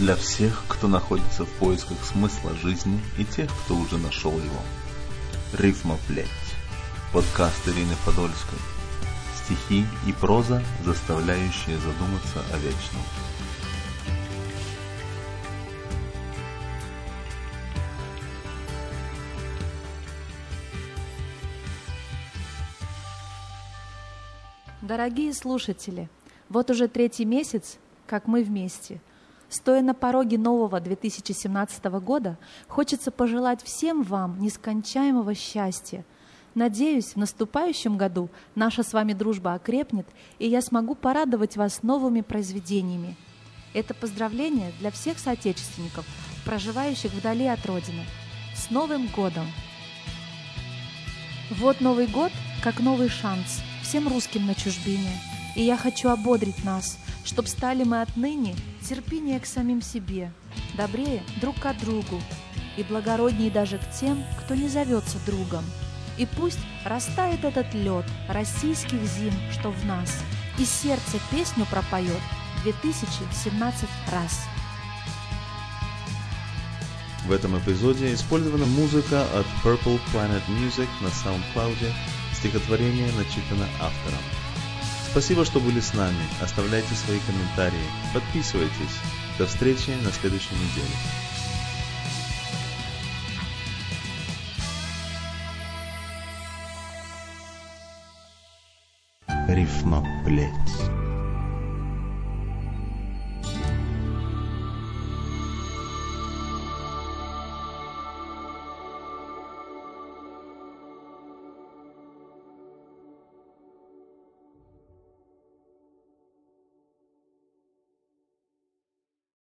Для всех, кто находится в поисках смысла жизни и тех, кто уже нашел его. Рифма плеть. Подкаст Ирины Подольской. Стихи и проза, заставляющие задуматься о вечном. Дорогие слушатели, вот уже третий месяц, как мы вместе. Стоя на пороге нового 2017 года, хочется пожелать всем вам нескончаемого счастья. Надеюсь, в наступающем году наша с вами дружба окрепнет, и я смогу порадовать вас новыми произведениями. Это поздравление для всех соотечественников, проживающих вдали от Родины. С Новым годом! Вот Новый год, как новый шанс всем русским на чужбине. И я хочу ободрить нас, чтоб стали мы отныне терпение к самим себе, добрее друг к другу и благороднее даже к тем, кто не зовется другом. И пусть растает этот лед российских зим, что в нас, и сердце песню пропоет 2017 раз. В этом эпизоде использована музыка от Purple Planet Music на SoundCloud, стихотворение начитано автором. Спасибо, что были с нами. Оставляйте свои комментарии. Подписывайтесь. До встречи на следующей неделе. Рифма, блядь.